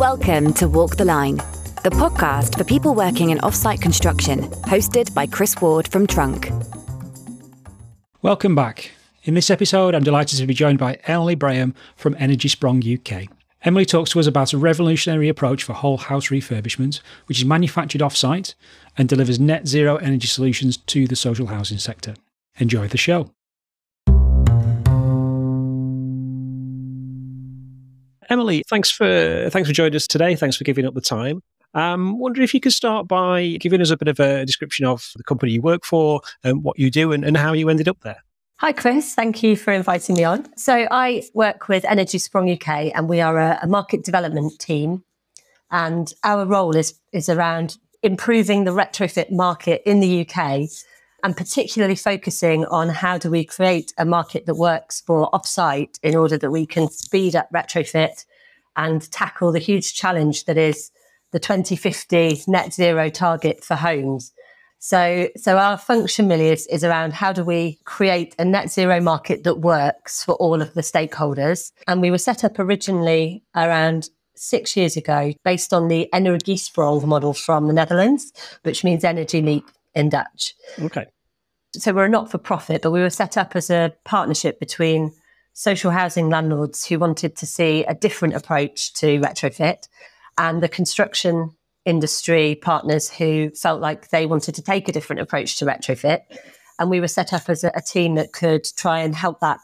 Welcome to Walk the Line, the podcast for people working in offsite construction, hosted by Chris Ward from Trunk. Welcome back. In this episode, I'm delighted to be joined by Emily Braham from Energiesprong UK. Emily talks to us about a revolutionary approach for whole house refurbishment, which is manufactured off-site and delivers net zero energy solutions to the social housing sector. Enjoy the show. Emily, thanks for thanks for joining us today. Thanks for giving up the time. Um, wonder if you could start by giving us a bit of a description of the company you work for, and what you do, and, and how you ended up there. Hi, Chris. Thank you for inviting me on. So, I work with Energiesprong UK, and we are a, a market development team. And our role is is around improving the retrofit market in the UK, and particularly focusing on how do we create a market that works for offsite in order that we can speed up retrofit and tackle the huge challenge that is the 2050 net zero target for homes. So, so our function really is, is around how do we create a net zero market that works for all of the stakeholders. And we were set up originally around six years ago based on the Energiesprong model from the Netherlands, which means energy leap in Dutch. Okay. So we're a not for profit, but we were set up as a partnership between social housing landlords who wanted to see a different approach to retrofit and the construction industry partners who felt like they wanted to take a different approach to retrofit. And we were set up as a, a team that could try and help that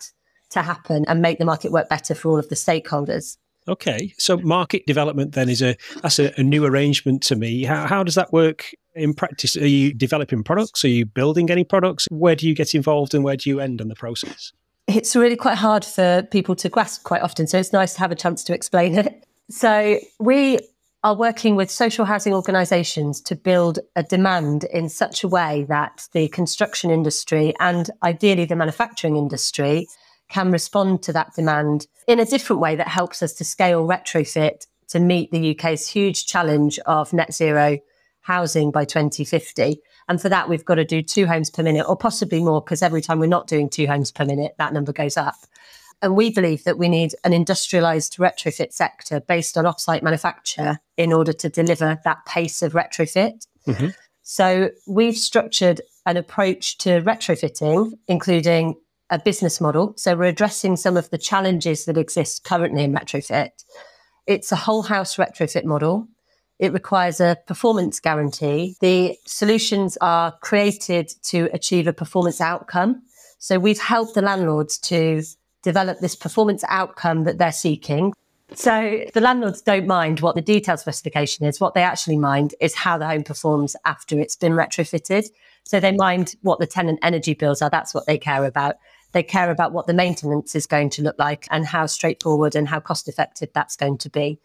to happen and make the market work better for all of the stakeholders. Okay, so market development then is a that's a, a, new arrangement to me. How, how does that work in practice? Are you developing products? Are you building any products? Where do you get involved and where do you end on the process? It's really quite hard for people to grasp quite often, so it's nice to have a chance to explain it. So we are working with social housing organisations to build a demand in such a way that the construction industry and ideally the manufacturing industry can respond to that demand in a different way that helps us to scale retrofit to meet the UK's huge challenge of net zero housing by 2050. And for that, we've got to do two homes per minute or possibly more, because every time we're not doing two homes per minute, that number goes up. And we believe that we need an industrialized retrofit sector based on offsite manufacture in order to deliver that pace of retrofit. Mm-hmm. So we've structured an approach to retrofitting, including a business model. So we're addressing some of the challenges that exist currently in retrofit. It's a whole house retrofit model. It requires a performance guarantee. The solutions are created to achieve a performance outcome. So we've helped the landlords to develop this performance outcome that they're seeking. So the landlords don't mind what the detailed specification is. What they actually mind is how the home performs after it's been retrofitted. So they mind what the tenant energy bills are. That's what they care about. They care about what the maintenance is going to look like and how straightforward and how cost effective that's going to be.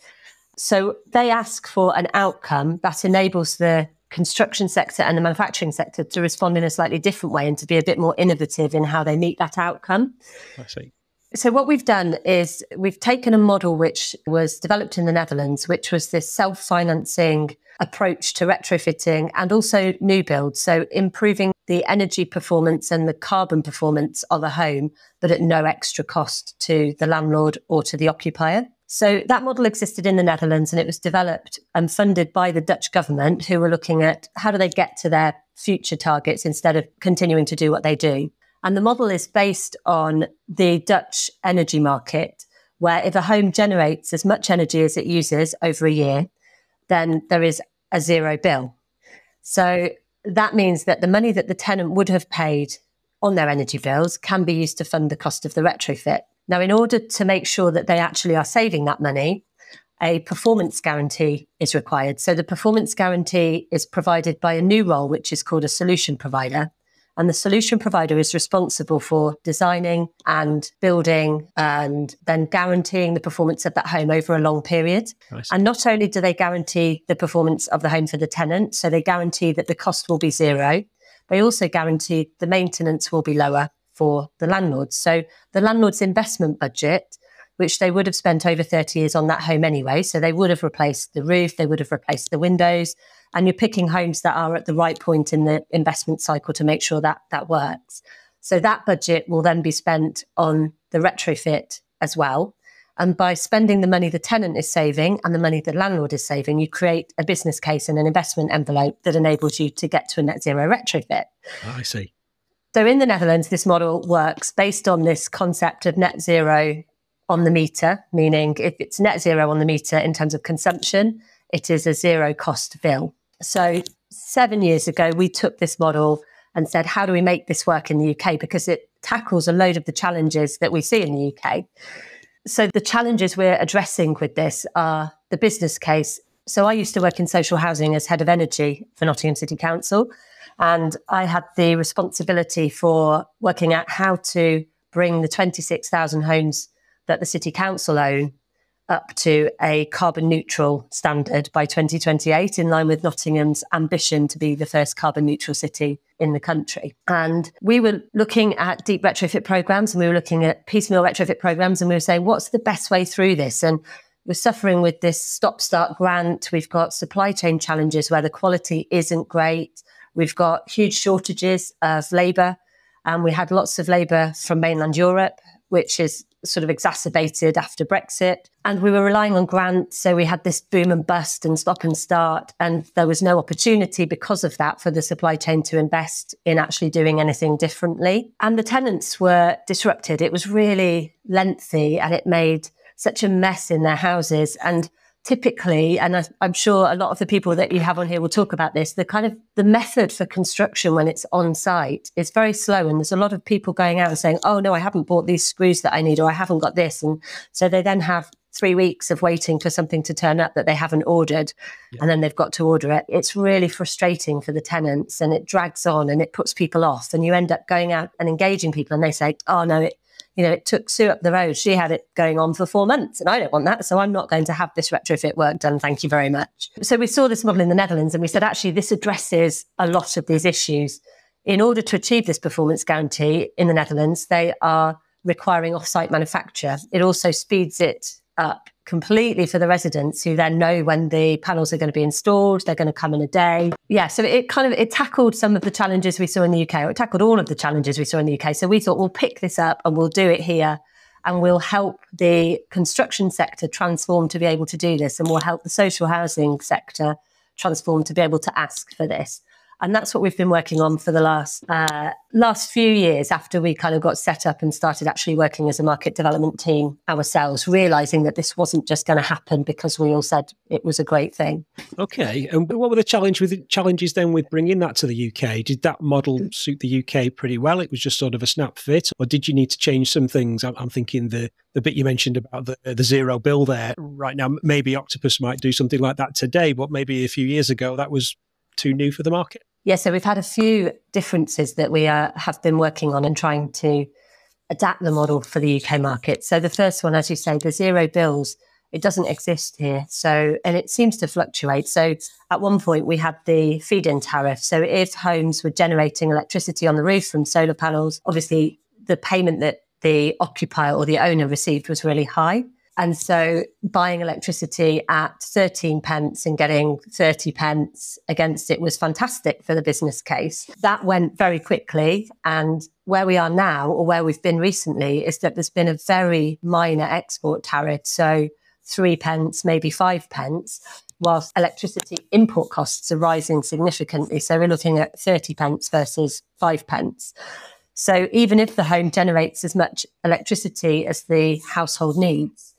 So they ask for an outcome that enables the construction sector and the manufacturing sector to respond in a slightly different way and to be a bit more innovative in how they meet that outcome. I see. So, what we've done is we've taken a model which was developed in the Netherlands, which was this self financing approach to retrofitting and also new builds. So, improving the energy performance and the carbon performance of a home, but at no extra cost to the landlord or to the occupier. So, that model existed in the Netherlands and it was developed and funded by the Dutch government, who were looking at how do they get to their future targets instead of continuing to do what they do. And the model is based on the Dutch energy market, where if a home generates as much energy as it uses over a year, then there is a zero bill. So that means that the money that the tenant would have paid on their energy bills can be used to fund the cost of the retrofit. Now, in order to make sure that they actually are saving that money, a performance guarantee is required. So the performance guarantee is provided by a new role, which is called a solution provider. And the solution provider is responsible for designing and building and then guaranteeing the performance of that home over a long period. Nice. And not only do they guarantee the performance of the home for the tenant, so they guarantee that the cost will be zero, they also guarantee the maintenance will be lower for the landlord. So the landlord's investment budget which they would have spent over 30 years on that home anyway. So they would have replaced the roof, they would have replaced the windows, and you're picking homes that are at the right point in the investment cycle to make sure that that works. So that budget will then be spent on the retrofit as well. And by spending the money the tenant is saving and the money the landlord is saving, you create a business case and an investment envelope that enables you to get to a net zero retrofit. Oh, I see. So in the Netherlands, this model works based on this concept of net zero on the meter, meaning if it's net zero on the meter in terms of consumption, it is a zero cost bill. So seven years ago, we took this model and said, how do we make this work in the UK? Because it tackles a load of the challenges that we see in the UK. So the challenges we're addressing with this are the business case. So I used to work in social housing as head of energy for Nottingham City Council. And I had the responsibility for working out how to bring the 26,000 homes that the City Council own up to a carbon neutral standard by 2028, in line with Nottingham's ambition to be the first carbon neutral city in the country. And we were looking at deep retrofit programs and we were looking at piecemeal retrofit programs and we were saying, what's the best way through this? And we're suffering with this stop start grant. We've got supply chain challenges where the quality isn't great. We've got huge shortages of labour. And we had lots of labour from mainland Europe, which is sort of exacerbated after Brexit. And we were relying on grants. So we had this boom and bust and stop and start. And there was no opportunity because of that for the supply chain to invest in actually doing anything differently. And the tenants were disrupted. It was really lengthy and it made such a mess in their houses. And typically, and I, am sure a lot of the people that you have on here will talk about this, the kind of the method for construction when it's on site is very slow. And there's a lot of people going out and saying, oh, no, I haven't bought these screws that I need, or I haven't got this. And so they then have three weeks of waiting for something to turn up that they haven't ordered yeah. and then they've got to order it. It's really frustrating for the tenants and it drags on and it puts people off. And you end up going out and engaging people and they say, oh, no, it, you know, it took Sue up the road. She had it going on for four months, and I don't want that. So I'm not going to have this retrofit work done. Thank you very much. So we saw this model in the Netherlands and we said, actually, this addresses a lot of these issues. In order to achieve this performance guarantee in the Netherlands, they are requiring off-site manufacture. It also speeds it up completely for the residents who then know when the panels are going to be installed they're going to come in a day. Yeah so it kind of it tackled some of the challenges we saw in the uk it tackled all of the challenges we saw in the uk so we thought we'll pick this up and we'll do it here and we'll help the construction sector transform to be able to do this and we'll help the social housing sector transform to be able to ask for this and that's what we've been working on for the last uh, last few years after we kind of got set up and started actually working as a market development team ourselves, realizing that this wasn't just going to happen because we all said it was a great thing. Okay, and what were the challenge with challenges then with bringing that to the UK? Did that model suit the UK pretty well? It was just sort of a snap fit, or did you need to change some things? I'm, I'm thinking the the bit you mentioned about the the zero bill there right now. Maybe Octopus might do something like that today, but maybe a few years ago that was too new for the market. Yeah, so we've had a few differences that we uh, have been working on and trying to adapt the model for the UK market. So the first one, as you say, the zero bills, it doesn't exist here. So, and it seems to fluctuate. So at one point we had the feed in tariff. So if homes were generating electricity on the roof from solar panels, obviously the payment that the occupier or the owner received was really high. And so buying electricity at 13 pence and getting 30 pence against it was fantastic for the business case. That went very quickly. And where we are now, or where we've been recently, is that there's been a very minor export tariff. So three pence, maybe five pence, whilst electricity import costs are rising significantly. So we're looking at 30 pence versus five pence. So even if the home generates as much electricity as the household needs,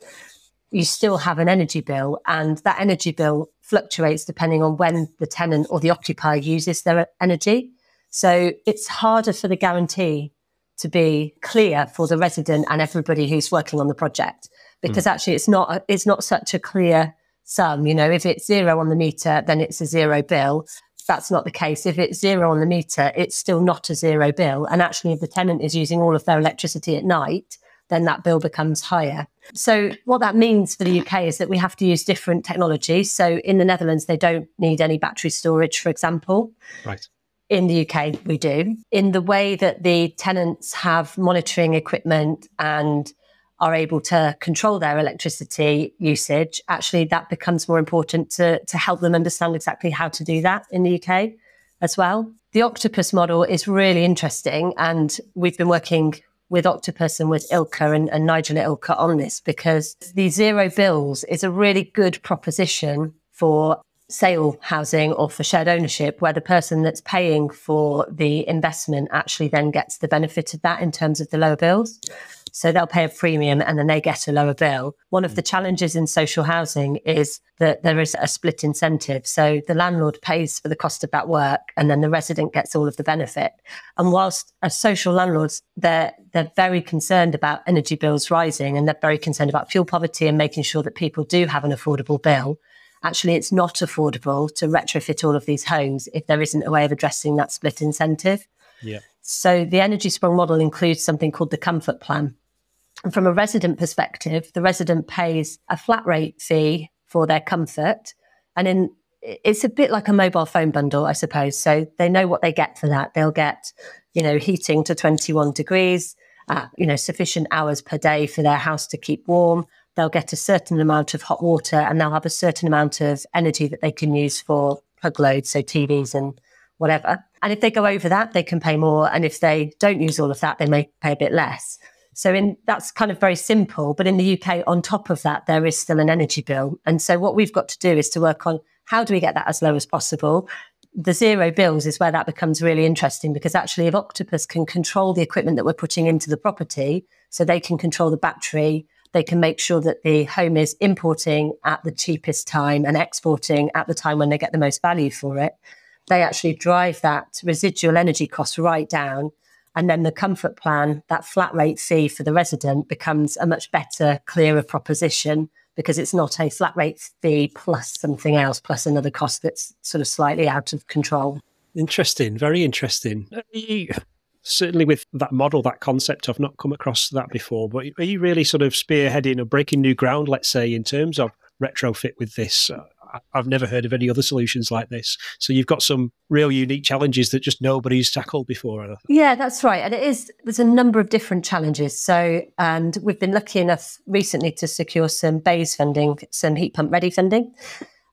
you still have an energy bill, and that energy bill fluctuates depending on when the tenant or the occupier uses their energy. So it's harder for the guarantee to be clear for the resident and everybody who's working on the project because mm. actually it's not it's not such a clear sum. You know, if it's zero on the meter, then it's a zero bill that's not the case. If it's zero on the meter, it's still not a zero bill. And actually, if the tenant is using all of their electricity at night, then that bill becomes higher. So, what that means for the UK is that we have to use different technologies. So, in the Netherlands, they don't need any battery storage, for example. Right. In the UK, we do. In the way that the tenants have monitoring equipment and are able to control their electricity usage, actually that becomes more important to, to help them understand exactly how to do that in the UK as well. The octopus model is really interesting and we've been working with Octopus and with Ilka and, and Nigel at Ilka on this because the zero bills is a really good proposition for sale housing or for shared ownership, where the person that's paying for the investment actually then gets the benefit of that in terms of the lower bills. So they'll pay a premium and then they get a lower bill. One of hmm. the challenges in social housing is that there is a split incentive. So the landlord pays for the cost of that work and then the resident gets all of the benefit. And whilst as social landlords, they're, they're very concerned about energy bills rising and they're very concerned about fuel poverty and making sure that people do have an affordable bill actually it's not affordable to retrofit all of these homes if there isn't a way of addressing that split incentive. Yeah. So the Energiesprong model includes something called the comfort plan. And from a resident perspective, the resident pays a flat rate fee for their comfort. And in it's a bit like a mobile phone bundle, I suppose. So they know what they get for that. They'll get, you know, heating to 21 degrees, uh, you know, sufficient hours per day for their house to keep warm. They'll get a certain amount of hot water and they'll have a certain amount of energy that they can use for plug loads, so TVs and whatever. And if they go over that, they can pay more. And if they don't use all of that, they may pay a bit less. So in that's kind of very simple. But in the UK, on top of that, there is still an energy bill. And so what we've got to do is to work on how do we get that as low as possible? The zero bills is where that becomes really interesting because actually if Octopus can control the equipment that we're putting into the property, so they can control the battery, they can make sure that the home is importing at the cheapest time and exporting at the time when they get the most value for it. They actually drive that residual energy cost right down and then the comfort plan, that flat rate fee for the resident becomes a much better, clearer proposition because it's not a flat rate fee plus something else, plus another cost that's sort of slightly out of control. Interesting, very interesting. certainly with that model, that concept, I've not come across that before. But are you really sort of spearheading or breaking new ground, let's say, in terms of retrofit with this? I've never heard of any other solutions like this. So you've got some real unique challenges that just nobody's tackled before. Yeah, that's right. And it is, there's a number of different challenges. So, and we've been lucky enough recently to secure some BEIS funding, some heat pump ready funding.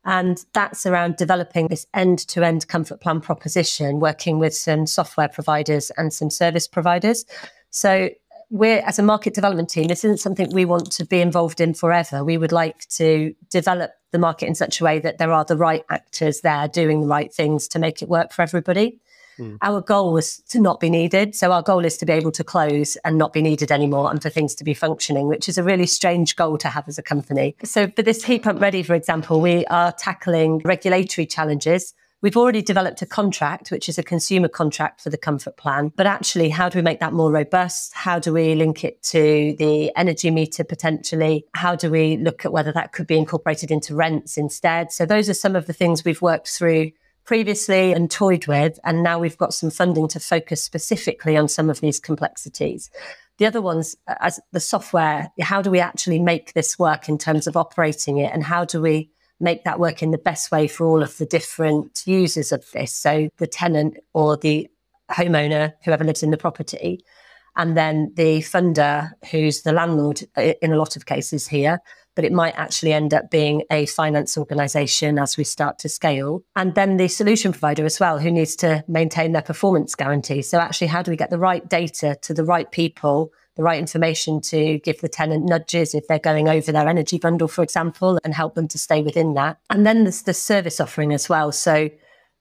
And that's around developing this end to end comfort plan proposition, working with some software providers and some service providers. So we're as a market development team, this isn't something we want to be involved in forever. We would like to develop the market in such a way that there are the right actors there doing the right things to make it work for everybody. Mm. Our goal was to not be needed. So our goal is to be able to close and not be needed anymore and for things to be functioning, which is a really strange goal to have as a company. So for this heat pump ready, for example, we are tackling regulatory challenges We've already developed a contract, which is a consumer contract for the comfort plan. But actually, how do we make that more robust? How do we link it to the energy meter potentially? How do we look at whether that could be incorporated into rents instead? So, those are some of the things we've worked through previously and toyed with. And now we've got some funding to focus specifically on some of these complexities. The other ones, uh, as the software, how do we actually make this work in terms of operating it? And how do we make that work in the best way for all of the different users of this. So the tenant or the homeowner, whoever lives in the property, and then the funder, who's the landlord in a lot of cases here. But it might actually end up being a finance organization as we start to scale. And then the solution provider as well, who needs to maintain their performance guarantee. So, actually, how do we get the right data to the right people the right information to give the tenant nudges if they're going over their energy bundle, for example, and help them to stay within that. And then there's the service offering as well. So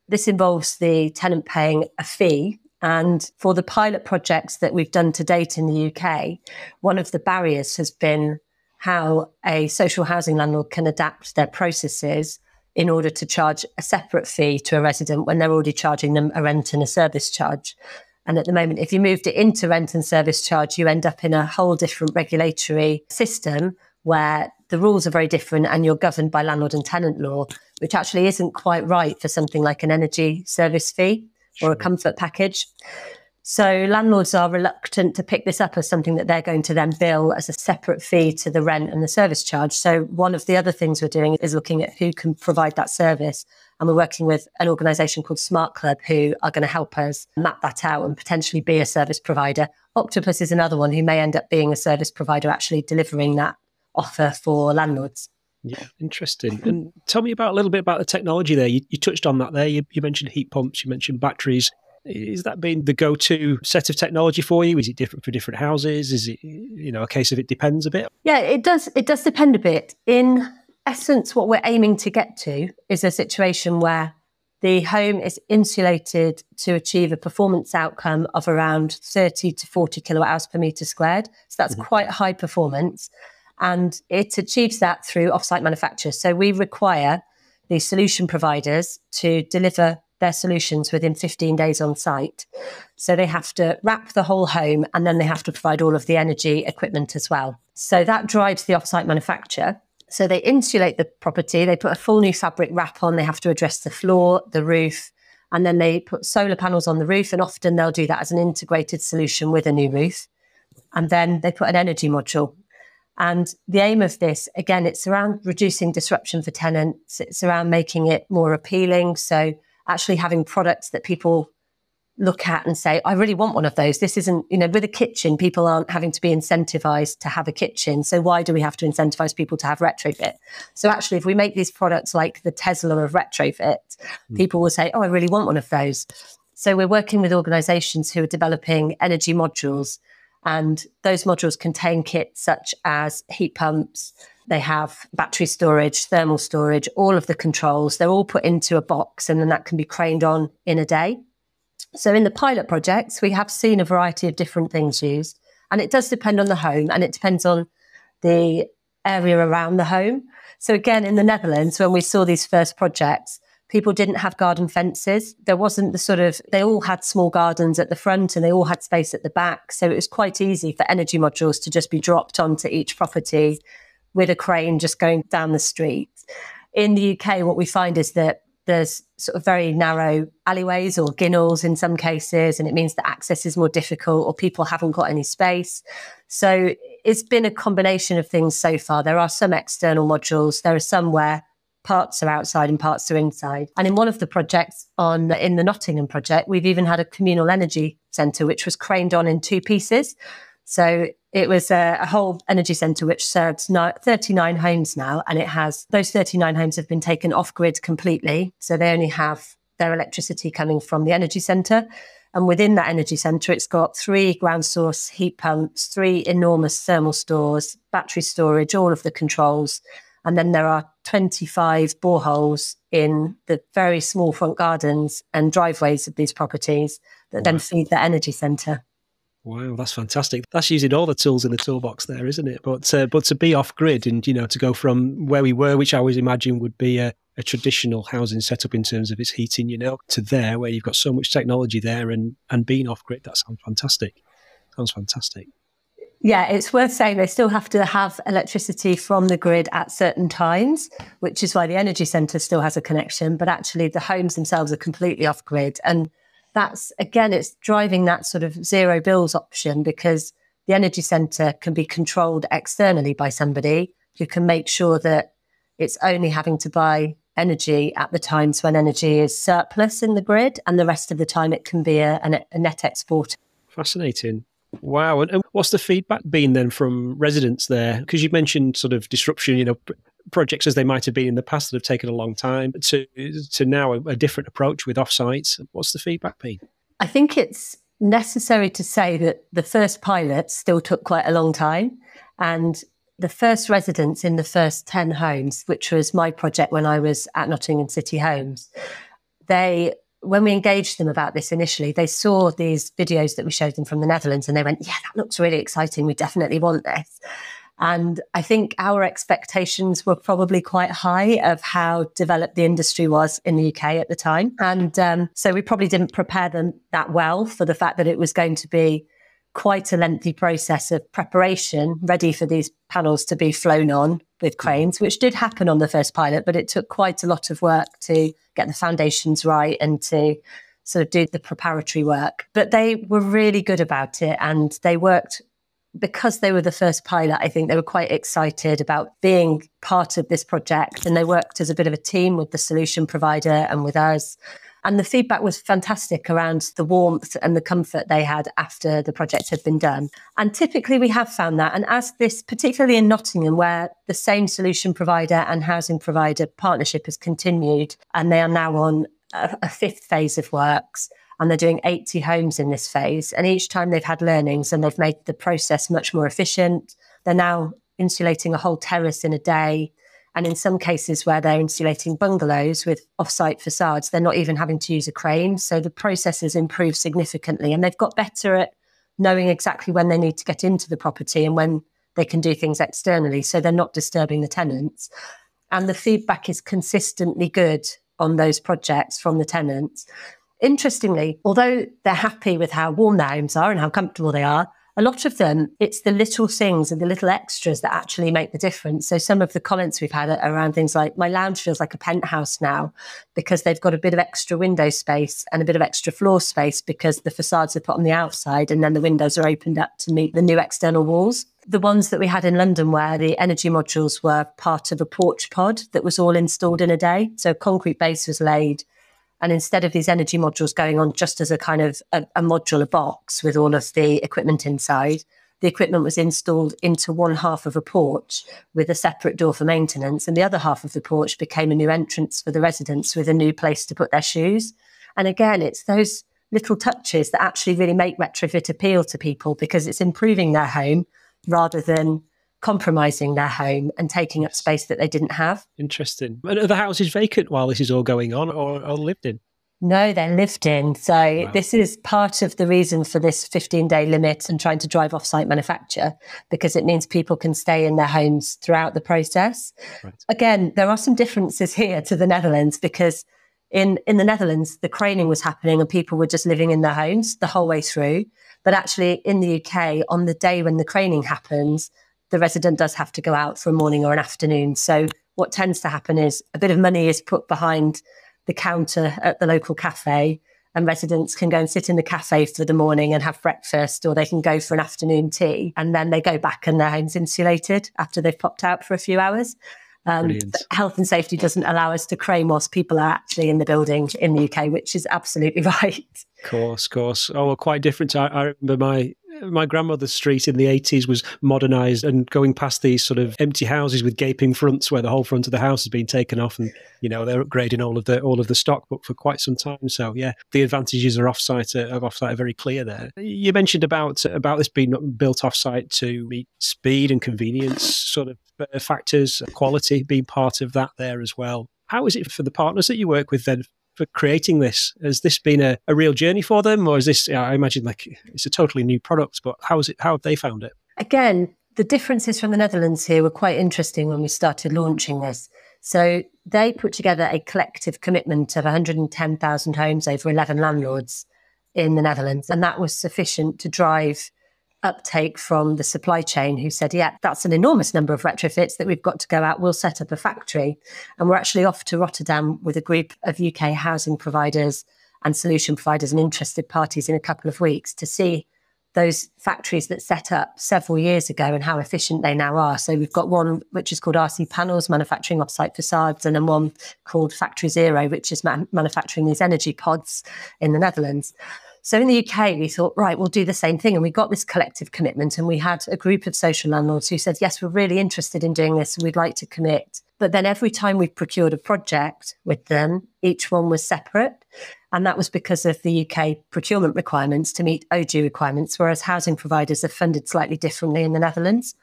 this involves the tenant paying a fee. And for the pilot projects that we've done to date in the UK, one of the barriers has been how a social housing landlord can adapt their processes in order to charge a separate fee to a resident when they're already charging them a rent and a service charge. And at the moment, if you moved it into rent and service charge, you end up in a whole different regulatory system where the rules are very different and you're governed by landlord and tenant law, which actually isn't quite right for something like an energy service fee or a comfort package. So landlords are reluctant to pick this up as something that they're going to then bill as a separate fee to the rent and the service charge. So one of the other things we're doing is looking at who can provide that service. And we're working with an organization called Smart Club who are going to help us map that out and potentially be a service provider. Octopus is another one who may end up being a service provider actually delivering that offer for landlords. Yeah, interesting. And tell me about a little bit about the technology there. You, you touched on that there. You, you mentioned heat pumps, you mentioned batteries Is that been the go-to set of technology for you? Is it different for different houses? Is it you know a case of it depends a bit? Yeah, it does. It does depend a bit. In essence, what we're aiming to get to is a situation where the home is insulated to achieve a performance outcome of around 30 to 40 kilowatt hours per meter squared. So that's mm-hmm. quite high performance. And it achieves that through offsite manufacture. So we require the solution providers to deliver their solutions within 15 days on site. So they have to wrap the whole home and then they have to provide all of the energy equipment as well. So that drives the offsite manufacture. So they insulate the property, they put a full new fabric wrap on, they have to address the floor, the roof, and then they put solar panels on the roof. And often they'll do that as an integrated solution with a new roof. And then they put an energy module. And the aim of this, again, it's around reducing disruption for tenants, it's around making it more appealing. So actually having products that people look at and say, I really want one of those. This isn't, you know, with a kitchen, people aren't having to be incentivized to have a kitchen. So why do we have to incentivize people to have retrofit? So actually, if we make these products like the Tesla of retrofit, mm. people will say, Oh, I really want one of those. So we're working with organizations who are developing energy modules. And those modules contain kits such as heat pumps, they have battery storage, thermal storage, all of the controls. They're all put into a box and then that can be craned on in a day. So in the pilot projects, we have seen a variety of different things used, and it does depend on the home and it depends on the area around the home. So again, in the Netherlands, when we saw these first projects, people didn't have garden fences. There wasn't the sort of, they all had small gardens at the front and they all had space at the back. So it was quite easy for energy modules to just be dropped onto each property with a crane just going down the street. In the UK, what we find is that there's sort of very narrow alleyways or ginnels in some cases, and it means that access is more difficult or people haven't got any space. So it's been a combination of things so far. There are some external modules, there are some where parts are outside and parts are inside. And in one of the projects on in the Nottingham project, we've even had a communal energy centre which was craned on in two pieces. So it was a, a whole energy centre which serves 39 homes now, and it has those 39 homes have been taken off grid completely. So they only have their electricity coming from the energy centre. And within that energy centre, it's got three ground source heat pumps, three enormous thermal stores, battery storage, all of the controls. And then there are 25 boreholes in the very small front gardens and driveways of these properties that wow. then feed the energy centre. Wow, that's fantastic. That's using all the tools in the toolbox there, isn't it? But uh, but to be off grid and you know to go from where we were, which I always imagine would be a, a traditional housing setup in terms of its heating, you know, to there where you've got so much technology there and and being off grid, that sounds fantastic. Sounds fantastic. Yeah, it's worth saying they still have to have electricity from the grid at certain times, which is why the energy centre still has a connection. But actually, the homes themselves are completely off grid. And that's again, it's driving that sort of zero bills option because the energy center can be controlled externally by somebody who can make sure that it's only having to buy energy at the times when energy is surplus in the grid, and the rest of the time it can be a, a net exporter. Fascinating. Wow. And, what's the feedback been then from residents there? Because you mentioned sort of disruption, you know, projects as they might have been in the past that have taken a long time to to now a, a different approach with offsites. What's the feedback been? I think it's necessary to say that the first pilot still took quite a long time, and the first residents in the first ten homes, which was my project when I was at Nottingham City Homes, they when we engaged them about this initially, they saw these videos that we showed them from the Netherlands and they went, Yeah, that looks really exciting. We definitely want this. And I think our expectations were probably quite high of how developed the industry was in the UK at the time. And um, so we probably didn't prepare them that well for the fact that it was going to be quite a lengthy process of preparation ready for these panels to be flown on with mm-hmm. cranes, which did happen on the first pilot, but it took quite a lot of work to get the foundations right and to sort of do the preparatory work. But they were really good about it and they worked because they were the first pilot, I think they were quite excited about being part of this project. And they worked as a bit of a team with the solution provider and with us. And the feedback was fantastic around the warmth and the comfort they had after the project had been done. And typically we have found that. And as this, particularly in Nottingham, where the same solution provider and housing provider partnership has continued, and they are now on a, a fifth phase of works, and they're doing 80 homes in this phase. And each time they've had learnings and they've made the process much more efficient. They're now insulating a whole terrace in a day. And in some cases where they're insulating bungalows with off-site facades, they're not even having to use a crane. So the process has improved significantly and they've got better at knowing exactly when they need to get into the property and when they can do things externally. So they're not disturbing the tenants. And the feedback is consistently good on those projects from the tenants. Interestingly, although they're happy with how warm their homes are and how comfortable they are, a lot of them, it's the little things and the little extras that actually make the difference. So some of the comments we've had around things like my lounge feels like a penthouse now because they've got a bit of extra window space and a bit of extra floor space because the facades are put on the outside and then the windows are opened up to meet the new external walls. The ones that we had in London where the energy modules were part of a porch pod that was all installed in a day. So concrete base was laid and instead of these energy modules going on just as a kind of a, a modular box with all of the equipment inside, the equipment was installed into one half of a porch with a separate door for maintenance, and the other half of the porch became a new entrance for the residents with a new place to put their shoes. And again, it's those little touches that actually really make retrofit appeal to people because it's improving their home rather than compromising their home and taking up space that they didn't have. Interesting. And are the houses vacant while this is all going on or, or lived in? No, they're lived in. So wow. this is part of the reason for this 15 day limit and trying to drive off site manufacture because it means people can stay in their homes throughout the process. Right. Again, there are some differences here to the Netherlands because in, in the Netherlands, the craning was happening and people were just living in their homes the whole way through. But actually in the UK, on the day when the craning happens, the resident does have to go out for a morning or an afternoon. So what tends to happen is a bit of money is put behind the counter at the local cafe and residents can go and sit in the cafe for the morning and have breakfast or they can go for an afternoon tea and then they go back and their home's insulated after they've popped out for a few hours. Um, health and safety doesn't allow us to crane whilst people are actually in the building in the UK, which is absolutely right. Of course, of course. Oh, well, quite different. I, I remember my my grandmother's street in the 80s was modernized and going past these sort of empty houses with gaping fronts where the whole front of the house has been taken off and you know they're upgrading all of the all of the stock but for quite some time. So yeah the advantages are offsite uh, of offsite are very clear there. You mentioned about about this being built offsite to meet speed and convenience sort of uh, factors quality being part of that there as well. How is it for the partners that you work with then for creating this? Has this been a, a real journey for them, or is this? I imagine like it's a totally new product, but how is it? How have they found it? Again, the differences from the Netherlands here were quite interesting when we started launching this. So they put together a collective commitment of 110,000 homes over 11 landlords in the Netherlands, and that was sufficient to drive uptake from the supply chain who said, yeah, that's an enormous number of retrofits that we've got to go out. We'll set up a factory. And we're actually off to Rotterdam with a group of UK housing providers and solution providers and interested parties in a couple of weeks to see those factories that set up several years ago and how efficient they now are. So we've got one which is called RC Panels, manufacturing offsite facades, and then one called Factory Zero, which is man- manufacturing these energy pods in the Netherlands. So in the UK, we thought, right, we'll do the same thing. And we got this collective commitment. And we had a group of social landlords who said, yes, we're really interested in doing this. And we'd like to commit. But then every time we procured a project with them, each one was separate. And that was because of the UK procurement requirements to meet OJEU requirements, whereas housing providers are funded slightly differently in the Netherlands.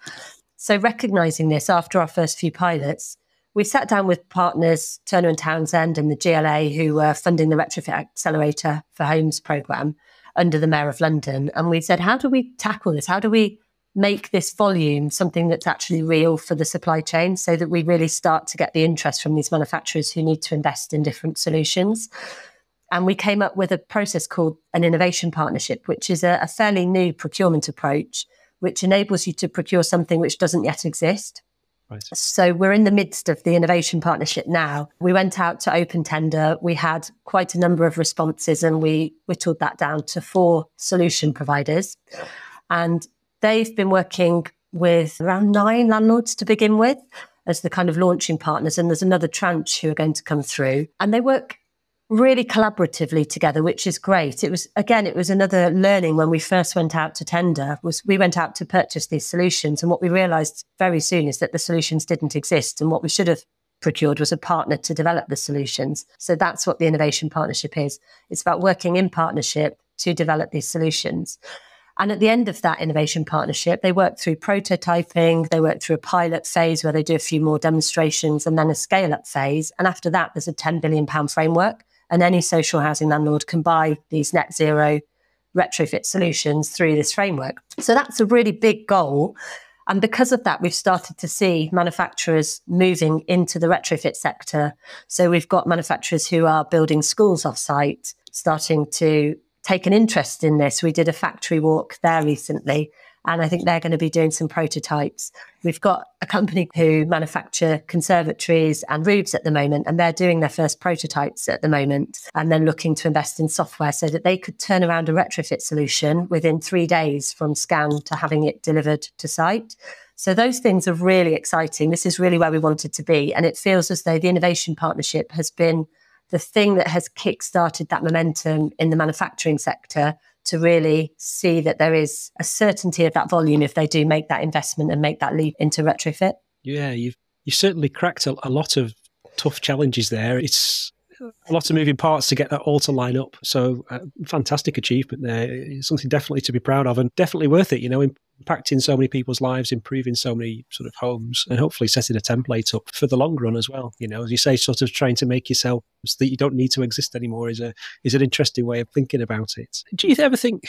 So, recognizing this after our first few pilots, we sat down with partners, Turner and Townsend and the GLA, who were funding the Retrofit Accelerator for Homes programme under the Mayor of London. And we said, how do we tackle this? How do we make this volume something that's actually real for the supply chain so that we really start to get the interest from these manufacturers who need to invest in different solutions? And we came up with a process called an innovation partnership, which is a, a fairly new procurement approach, which enables you to procure something which doesn't yet exist Right. So we're in the midst of the innovation partnership now. We went out to open tender. We had quite a number of responses and we whittled that down to four solution providers. And they've been working with around nine landlords to begin with as the kind of launching partners. And there's another tranche who are going to come through. And they work really collaboratively together, which is great. It was again, it was another learning when we first went out to tender. Was we went out to purchase these solutions, and what we realised very soon is that the solutions didn't exist, and what we should have procured was a partner to develop the solutions. So that's what the innovation partnership is. It's about working in partnership to develop these solutions. And at the end of that innovation partnership, they work through prototyping, they work through a pilot phase where they do a few more demonstrations and then a scale up phase. And after that, there's a £10 billion framework. And any social housing landlord can buy these net zero retrofit solutions through this framework. So that's a really big goal. And because of that, we've started to see manufacturers moving into the retrofit sector. So we've got manufacturers who are building schools off site, starting to take an interest in this. We did a factory walk there recently, and I think they're going to be doing some prototypes. We've got a company who manufacture conservatories and roofs at the moment, and they're doing their first prototypes at the moment, and then looking to invest in software so that they could turn around a retrofit solution within three days from scan to having it delivered to site. So those things are really exciting. This is really where we wanted to be. And it feels as though the innovation partnership has been the thing that has kick-started that momentum in the manufacturing sector to really see that there is a certainty of that volume if they do make that investment and make that leap into retrofit. Yeah, you've you certainly cracked a, a lot of tough challenges there. It's a lot of moving parts to get that all to line up. So, uh, fantastic achievement there. It's something definitely to be proud of and definitely worth it. You know, impacting so many people's lives, improving so many sort of homes, and hopefully setting a template up for the long run as well. You know, as you say, sort of trying to make yourself so that you don't need to exist anymore is a is an interesting way of thinking about it. Do you ever think?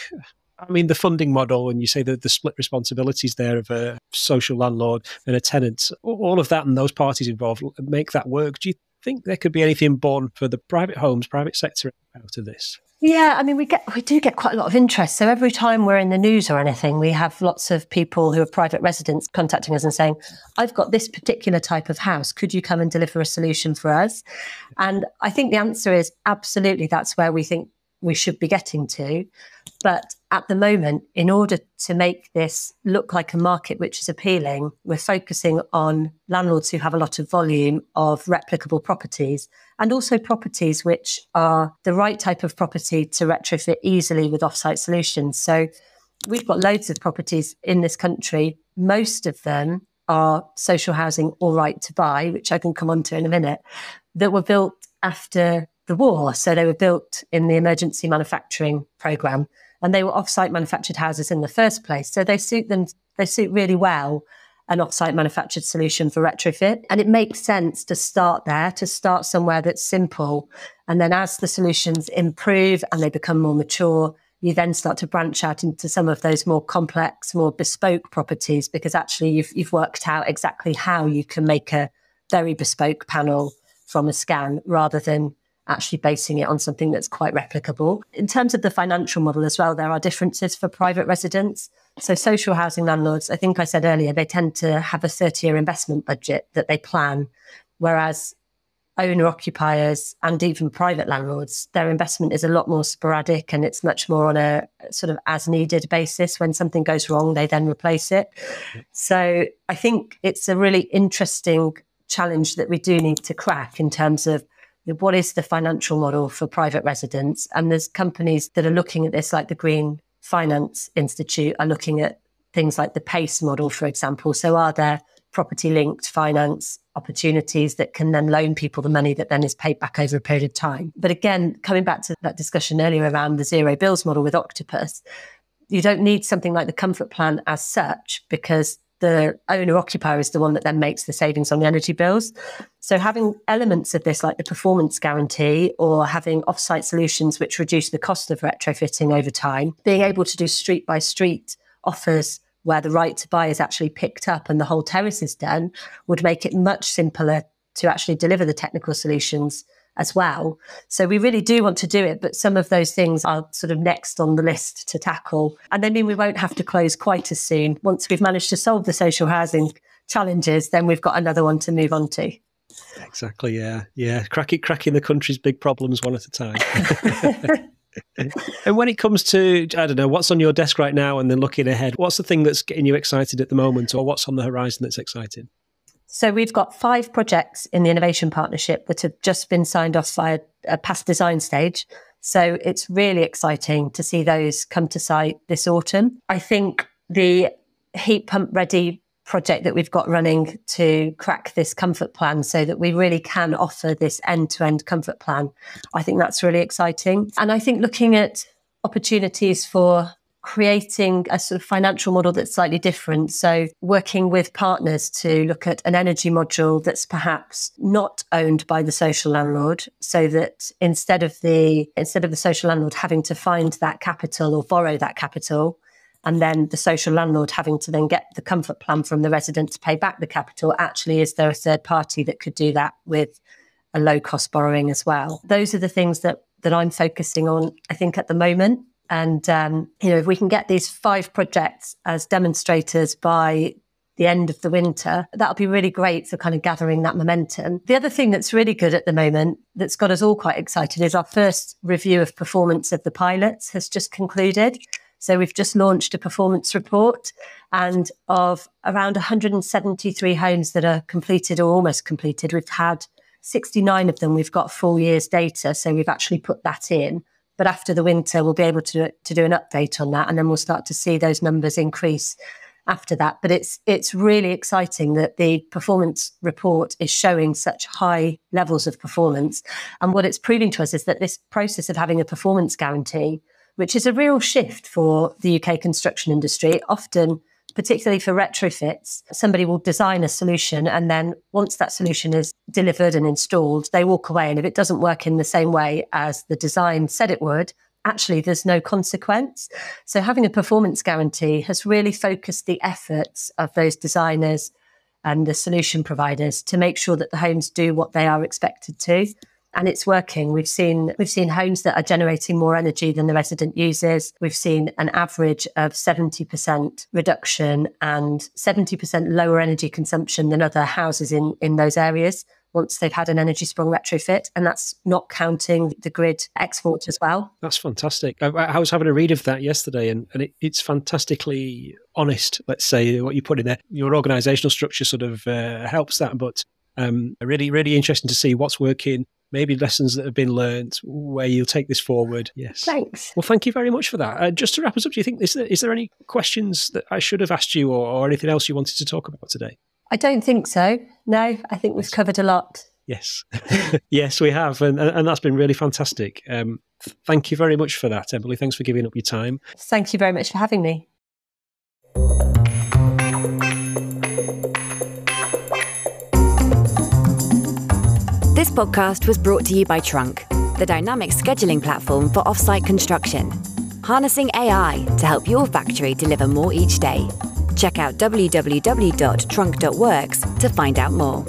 I mean, the funding model, and you say that the split responsibilities there of a social landlord and a tenant, all of that and those parties involved make that work. Do you think there could be anything born for the private homes, private sector out of this? Yeah, I mean, we get we do get quite a lot of interest. So every time we're in the news or anything, we have lots of people who are private residents contacting us and saying, "I've got this particular type of house. Could you come and deliver a solution for us?" And I think the answer is absolutely. That's where we think we should be getting to. But at the moment, in order to make this look like a market which is appealing, we're focusing on landlords who have a lot of volume of replicable properties and also properties which are the right type of property to retrofit easily with offsite solutions. So we've got loads of properties in this country. Most of them are social housing or right to buy, which I can come on to in a minute, that were built after the war. So they were built in the emergency manufacturing program and they were offsite manufactured houses in the first place. So they suit them, they suit really well an offsite manufactured solution for retrofit. And it makes sense to start there, to start somewhere that's simple. And then as the solutions improve and they become more mature, you then start to branch out into some of those more complex, more bespoke properties because actually you've, you've worked out exactly how you can make a very bespoke panel from a scan rather than actually basing it on something that's quite replicable. In terms of the financial model as well, there are differences for private residents. So, social housing landlords, I think I said earlier, they tend to have a 30 year investment budget that they plan, whereas owner occupiers and even private landlords, their investment is a lot more sporadic and it's much more on a sort of as needed basis. When something goes wrong, they then replace it. So, I think it's a really interesting challenge that we do need to crack in terms of what is the financial model for private residents? And there's companies that are looking at this, like the Green Finance Institute, are looking at things like the PACE model, for example. So, are there property linked finance opportunities that can then loan people the money that then is paid back over a period of time? But again, coming back to that discussion earlier around the zero bills model with Octopus, you don't need something like the comfort plan as such because the owner occupier is the one that then makes the savings on the energy bills. So having elements of this like the performance guarantee or having offsite solutions which reduce the cost of retrofitting over time, being able to do street by street offers where the right to buy is actually picked up and the whole terrace is done would make it much simpler to actually deliver the technical solutions as well. So we really do want to do it, but some of those things are sort of next on the list to tackle. And they mean we won't have to close quite as soon. Once we've managed to solve the social housing challenges, then we've got another one to move on to. Exactly, yeah. Yeah. Cracking cracking the country's big problems one at a time. and when it comes to I don't know what's on your desk right now and then looking ahead, what's the thing that's getting you excited at the moment or what's on the horizon that's exciting? So we've got five projects in the innovation partnership that have just been signed off via a past design stage. So it's really exciting to see those come to site this autumn. I think the heat pump ready project that we've got running to crack this comfort plan so that we really can offer this end to end comfort plan. I think that's really exciting. And I think looking at opportunities for creating a sort of financial model that's slightly different. So working with partners to look at an energy module that's perhaps not owned by the social landlord so that instead of the instead of the social landlord having to find that capital or borrow that capital and then the social landlord having to then get the comfort plan from the resident to pay back the capital actually is there a third party that could do that with a low cost borrowing as well those are the things that that I'm focusing on I think at the moment and, um, you know, if we can get these five projects as demonstrators by the end of the winter, that'll be really great for kind of gathering that momentum. The other thing that's really good at the moment that's got us all quite excited is our first review of performance of the pilots has just concluded. So we've just launched a performance report and of around 173 homes that are completed or almost completed, we've had 69 of them. We've got full year's data. So we've actually put that in. But after the winter, we'll be able to to do an update on that, and then we'll start to see those numbers increase after that. But it's it's really exciting that the performance report is showing such high levels of performance. And what it's proving to us is that this process of having a performance guarantee, which is a real shift for the UK construction industry, often particularly for retrofits, somebody will design a solution and then once that solution is delivered and installed, they walk away. And if it doesn't work in the same way as the design said it would, actually there's no consequence. So having a performance guarantee has really focused the efforts of those designers and the solution providers to make sure that the homes do what they are expected to and it's working. We've seen we've seen homes that are generating more energy than the resident uses. We've seen an average of 70% reduction and 70% lower energy consumption than other houses in in those areas once they've had an Energiesprong retrofit and that's not counting the grid export as well that's fantastic i, I was having a read of that yesterday and, and it, it's fantastically honest let's say what you put in there your organizational structure sort of uh, helps that but um, really really interesting to see what's working maybe lessons that have been learned where you'll take this forward. Yes. Thanks. Well, thank you very much for that. Uh, just to wrap us up, do you think is there, is there any questions that I should have asked you or, or anything else you wanted to talk about today? I don't think so. No, I think we've covered a lot. Yes, yes, we have, and and that's been really fantastic. Um, thank you very much for that, Emily. Thanks for giving up your time. Thank you very much for having me. podcast was brought to you by Trunk, the dynamic scheduling platform for offsite construction, harnessing AI to help your factory deliver more each day. Check out www.trunk.works to find out more.